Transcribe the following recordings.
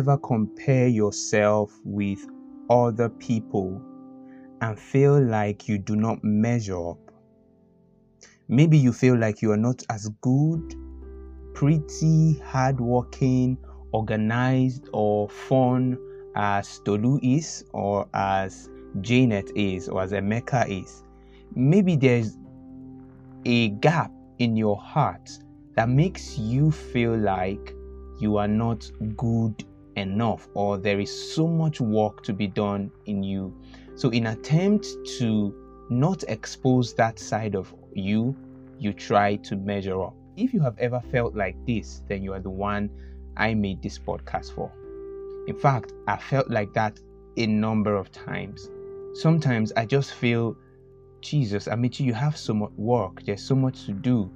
Ever compare yourself with other people and feel like you do not measure up? Maybe you feel like you are not as good, pretty, hardworking, organized, or fun as Tolu is, or as Janet is, or as Emeka is. Maybe there's a gap in your heart that makes you feel like you are not good enough or there is so much work to be done in you. So, in attempt to not expose that side of you, you try to measure up. If you have ever felt like this, then you are the one I made this podcast for. In fact, I felt like that a number of times. Sometimes I just feel, Jesus, i Amechi, you have so much work, there's so much to do.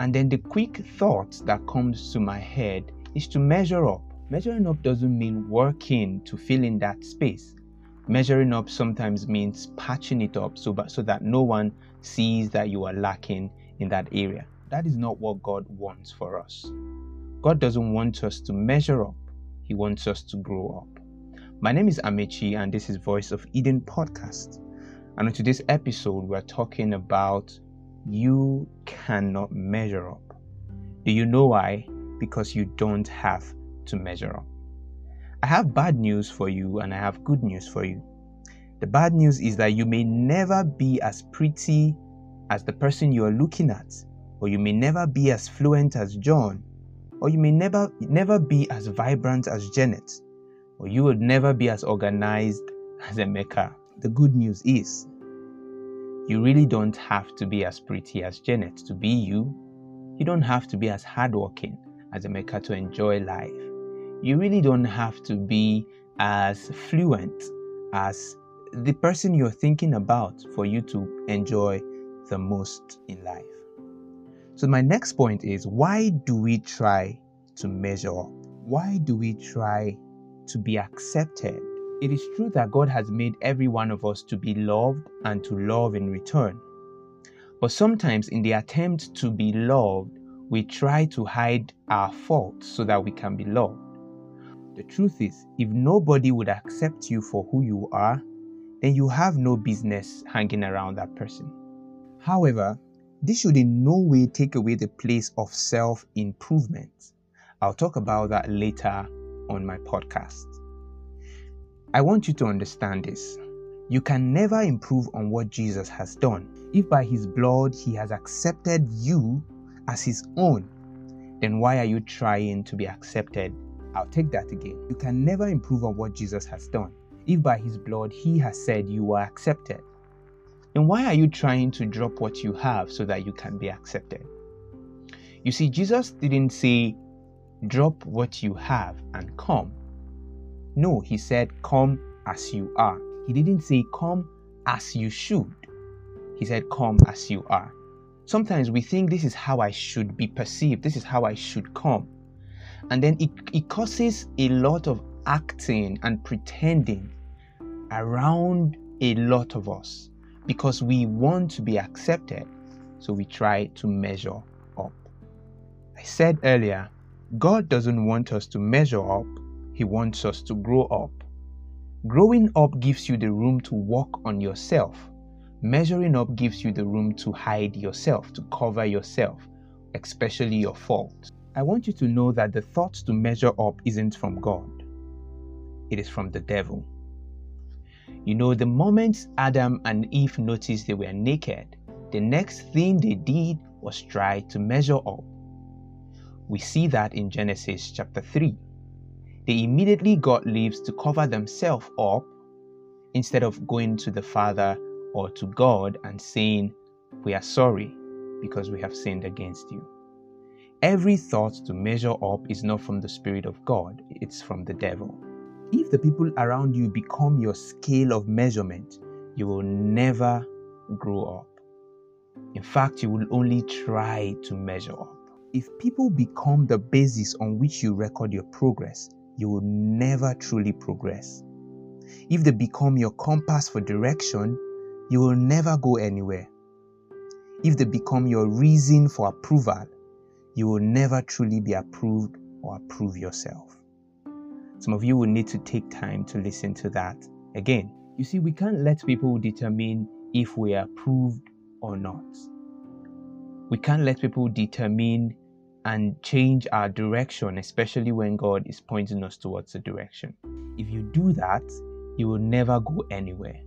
And then the quick thought that comes to my head is to measure up. Measuring up doesn't mean working to fill in that space. Measuring up sometimes means patching it up so, so that no one sees that you are lacking in that area. That is not what God wants for us. God doesn't want us to measure up, He wants us to grow up. My name is Amechi, and this is Voice of Eden podcast. And on today's episode, we're talking about you cannot measure up. Do you know why? because you don't have to measure up. I have bad news for you and I have good news for you. The bad news is that you may never be as pretty as the person you are looking at, or you may never be as fluent as John, or you may never never be as vibrant as Janet, or you will never be as organized as Emeka. The good news is you really don't have to be as pretty as Janet to be you. You don't have to be as hardworking as Emeka to enjoy life. You really don't have to be as fluent as the person you're thinking about for you to enjoy the most in life. So, my next point is why do we try to measure up? Why do we try to be accepted? It is true that God has made every one of us to be loved and to love in return. But sometimes, in the attempt to be loved, we try to hide our faults so that we can be loved. The truth is, if nobody would accept you for who you are, then you have no business hanging around that person. However, this should in no way take away the place of self improvement. I'll talk about that later on my podcast. I want you to understand this. You can never improve on what Jesus has done. If by his blood he has accepted you as his own, then why are you trying to be accepted? I'll take that again. You can never improve on what Jesus has done. If by his blood he has said you are accepted, then why are you trying to drop what you have so that you can be accepted? You see, Jesus didn't say, drop what you have and come. No, he said, come as you are. He didn't say, come as you should. He said, come as you are. Sometimes we think this is how I should be perceived, this is how I should come. And then it, it causes a lot of acting and pretending around a lot of us because we want to be accepted. So we try to measure up. I said earlier, God doesn't want us to measure up, He wants us to grow up. Growing up gives you the room to work on yourself Measuring up gives you the room to hide yourself, to cover yourself, especially your faults. I want you to know that the thought to measure up isn't from God, it is from the devil. You know, the moment Adam and Eve noticed they were naked, the next thing they did was try to measure up. We see that in Genesis chapter 3. They immediately got leaves to cover themselves up instead of going to the Father or to God and saying, We are sorry because we have sinned against you. Every thought to measure up is not from the Spirit of God, it's from the devil. If the people around you become your scale of measurement, you will never grow up. In fact, you will only try to measure up. If people become the basis on which you record your progress, you will never truly progress. If they become your compass for direction, you will never go anywhere. If they become your reason for approval, you will never truly be approved or approve yourself. Some of you will need to take time to listen to that again. You see, we can't let people determine if we are approved or not. We can't let people determine and change our direction, especially when God is pointing us towards a direction. If you do that, you will never go anywhere.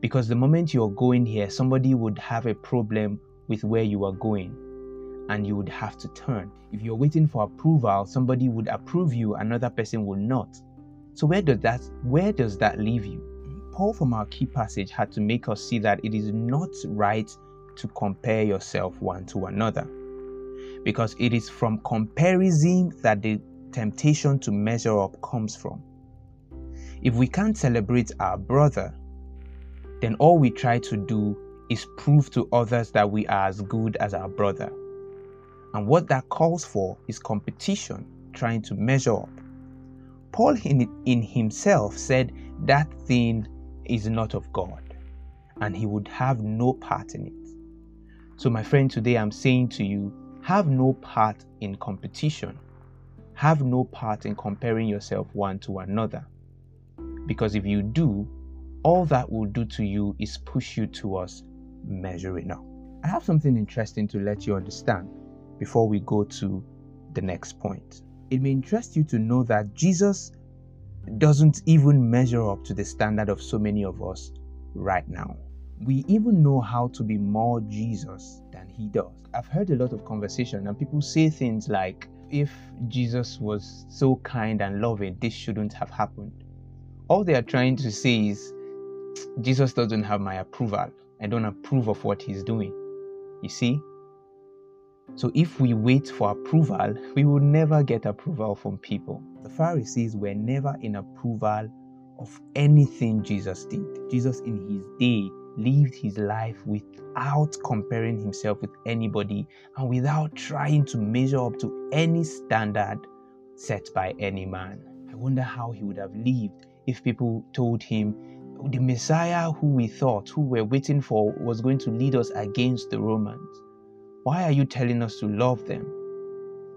Because the moment you're going here, somebody would have a problem with where you are going and you would have to turn. If you're waiting for approval, somebody would approve you, another person would not. So where does that where does that leave you? Paul from our key passage had to make us see that it is not right to compare yourself one to another. Because it is from comparison that the temptation to measure up comes from. If we can't celebrate our brother, then all we try to do is prove to others that we are as good as our brother. And what that calls for is competition, trying to measure up. Paul in, in himself said that thing is not of God, and he would have no part in it. So, my friend, today I'm saying to you, have no part in competition. Have no part in comparing yourself one to another. Because if you do, all that will do to you is push you towards measuring up. I have something interesting to let you understand before we go to the next point. It may interest you to know that Jesus doesn't even measure up to the standard of so many of us right now. We even know how to be more Jesus than he does. I've heard a lot of conversation and people say things like, if Jesus was so kind and loving, this shouldn't have happened. All they are trying to say is, Jesus doesn't have my approval. I don't approve of what he's doing. You see? So if we wait for approval, we will never get approval from people. The Pharisees were never in approval of anything Jesus did. Jesus, in his day, lived his life without comparing himself with anybody and without trying to measure up to any standard set by any man. I wonder how he would have lived if people told him the Messiah who we thought, who we're waiting for, was going to lead us against the Romans. Why are you telling us to love them?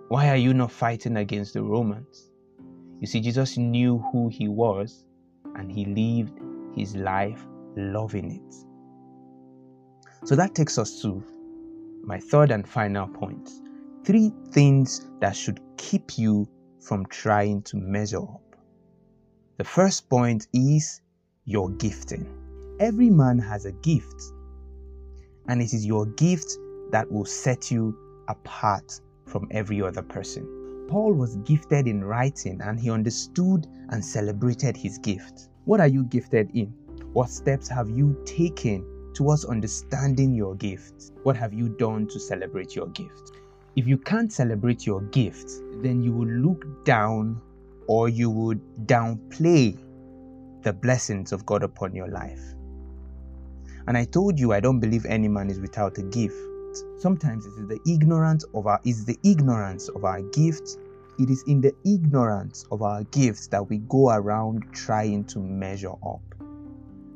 Why are you not fighting against the Romans? You see, Jesus knew who he was and he lived his life loving it. So that takes us to my third and final point three things that should keep you from trying to measure up. The first point is your gifting. Every man has a gift, and it is your gift that will set you apart from every other person. Paul was gifted in writing and he understood and celebrated his gift. What are you gifted in? What steps have you taken towards understanding your gift? What have you done to celebrate your gift? If you can't celebrate your gift, then you will look down or you would downplay the blessings of God upon your life. And I told you I don't believe any man is without a gift. Sometimes it is the ignorance of our is the ignorance of our gifts. It is in the ignorance of our gifts that we go around trying to measure up.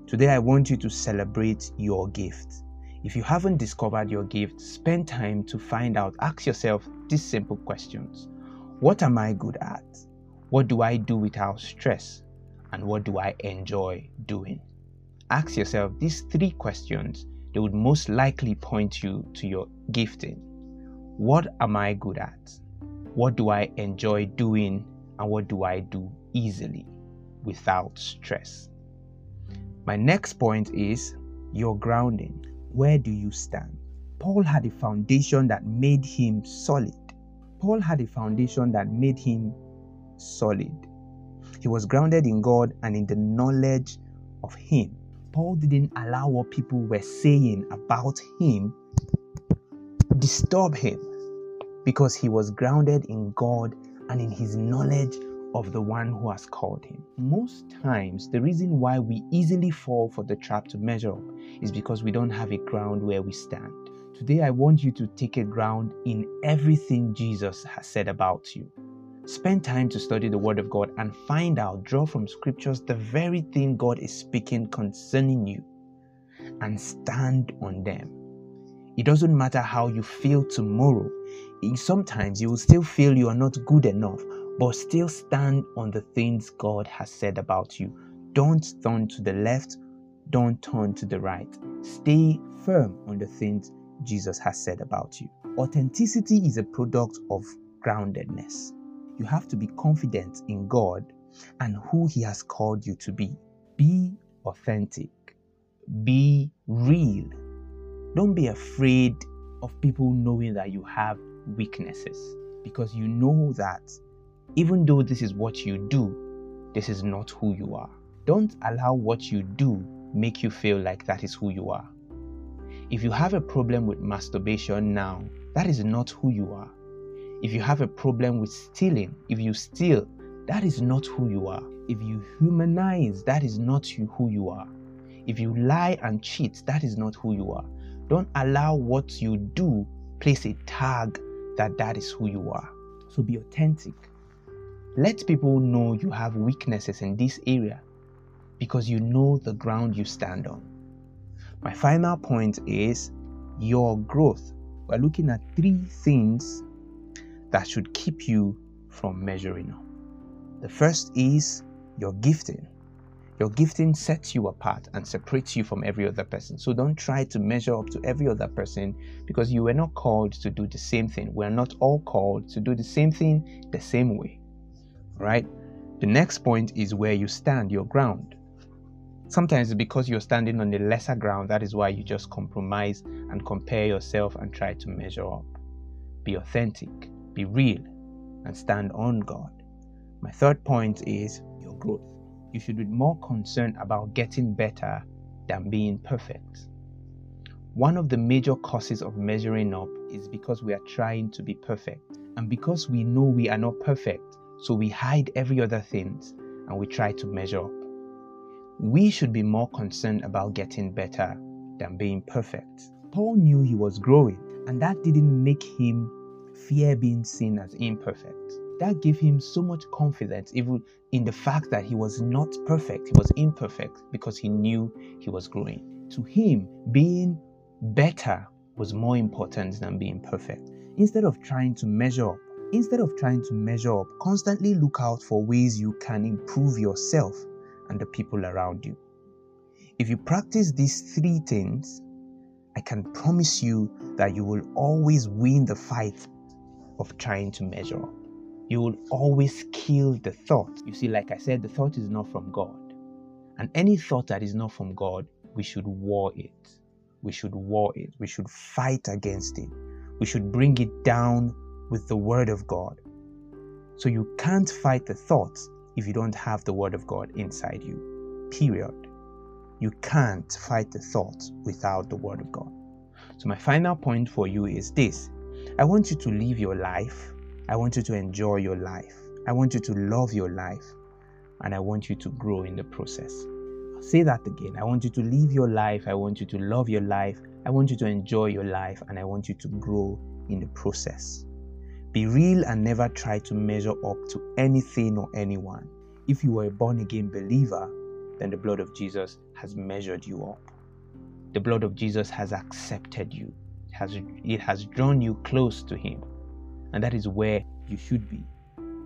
Today I want you to celebrate your gift. If you haven't discovered your gift, spend time to find out. Ask yourself these simple questions. What am I good at? What do I do without stress? And what do I enjoy doing? Ask yourself these three questions they would most likely point you to your gifting. What am I good at? What do I enjoy doing? And what do I do easily without stress? My next point is your grounding. Where do you stand? Paul had a foundation that made him solid. Paul had a foundation that made him solid. He was grounded in God and in the knowledge of Him. Paul didn't allow what people were saying about him disturb him because he was grounded in God and in his knowledge of the one who has called him. Most times, the reason why we easily fall for the trap to measure up is because we don't have a ground where we stand. Today, I want you to take a ground in everything Jesus has said about you. Spend time to study the Word of God and find out, draw from scriptures the very thing God is speaking concerning you and stand on them. It doesn't matter how you feel tomorrow. Sometimes you will still feel you are not good enough, but still stand on the things God has said about you. Don't turn to the left, don't turn to the right. Stay firm on the things Jesus has said about you. Authenticity is a product of groundedness. You have to be confident in God and who He has called you to be. Be authentic, be real. Don't be afraid of people knowing that you have weaknesses because you know that even though this is what you do, this is not who you are. Don't allow what you do make you feel like that is who you are. If you have a problem with masturbation now, that is not who you are. If you have a problem with stealing, if you steal, that is not who you are. If you humanize, that is not who you are. If you lie and cheat, that is not who you are. Don't allow what you do place a tag that that is who you are. So be authentic. Let people know you have weaknesses in this area because you know the ground you stand on. My final point is your growth. We're looking at three things that should keep you from measuring up. The first is your gifting. Your gifting sets you apart and separates you from every other person. So don't try to measure up to every other person because you were not called to do the same thing. We're not all called to do the same thing the same way. Right? The next point is where you stand, your ground. Sometimes because you're standing on the lesser ground, that is why you just compromise and compare yourself and try to measure up. Be authentic, be real, and stand on God. My third point is your growth. You should be more concerned about getting better than being perfect. One of the major causes of measuring up is because we are trying to be perfect. And because we know we are not perfect, so we hide every other thing and we try to measure up we should be more concerned about getting better than being perfect. Paul knew he was growing, and that didn't make him fear being seen as imperfect. That gave him so much confidence, even in the fact that he was not perfect, he was imperfect because he knew he was growing. To him, being better was more important than being perfect. Instead of trying to measure up, instead of trying to measure up, constantly look out for ways you can improve yourself and the people around you. If you practice these three things, I can promise you that you will always win the fight of trying to measure. You will always kill the thought. You see, like I said, the thought is not from God. And any thought that is not from God, we should war it. We should war it. We should fight against it. We should bring it down with the Word of God. So you can't fight the thoughts if you don't have the Word of God inside you. Period. You can't fight the thoughts without the Word of God. So, my final point for you is this I want you to live your life. I want you to enjoy your life. I want you to love your life. And I want you to grow in the process. I'll say that again. I want you to live your life. I want you to love your life. I want you to enjoy your life. And I want you to grow in the process. Be real and never try to measure up to anything or anyone. If you are a born again believer, then the blood of Jesus has measured you up. The blood of Jesus has accepted you. Has, it has drawn you close to Him. And that is where you should be.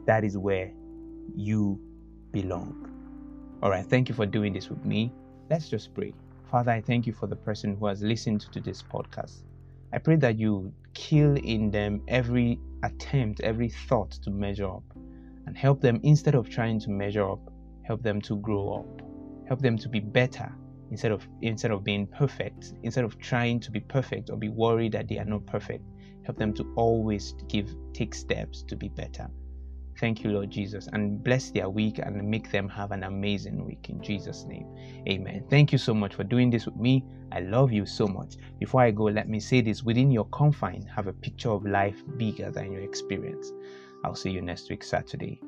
That is where you belong. All right, thank you for doing this with me. Let's just pray. Father, I thank you for the person who has listened to this podcast. I pray that you kill in them every attempt, every thought to measure up and help them instead of trying to measure up, help them to grow up, help them to be better instead of instead of being perfect, instead of trying to be perfect or be worried that they are not perfect, help them to always give take steps to be better. Thank you, Lord Jesus, and bless their week and make them have an amazing week in Jesus' name. Amen. Thank you so much for doing this with me. I love you so much. Before I go, let me say this within your confine, have a picture of life bigger than your experience. I'll see you next week, Saturday.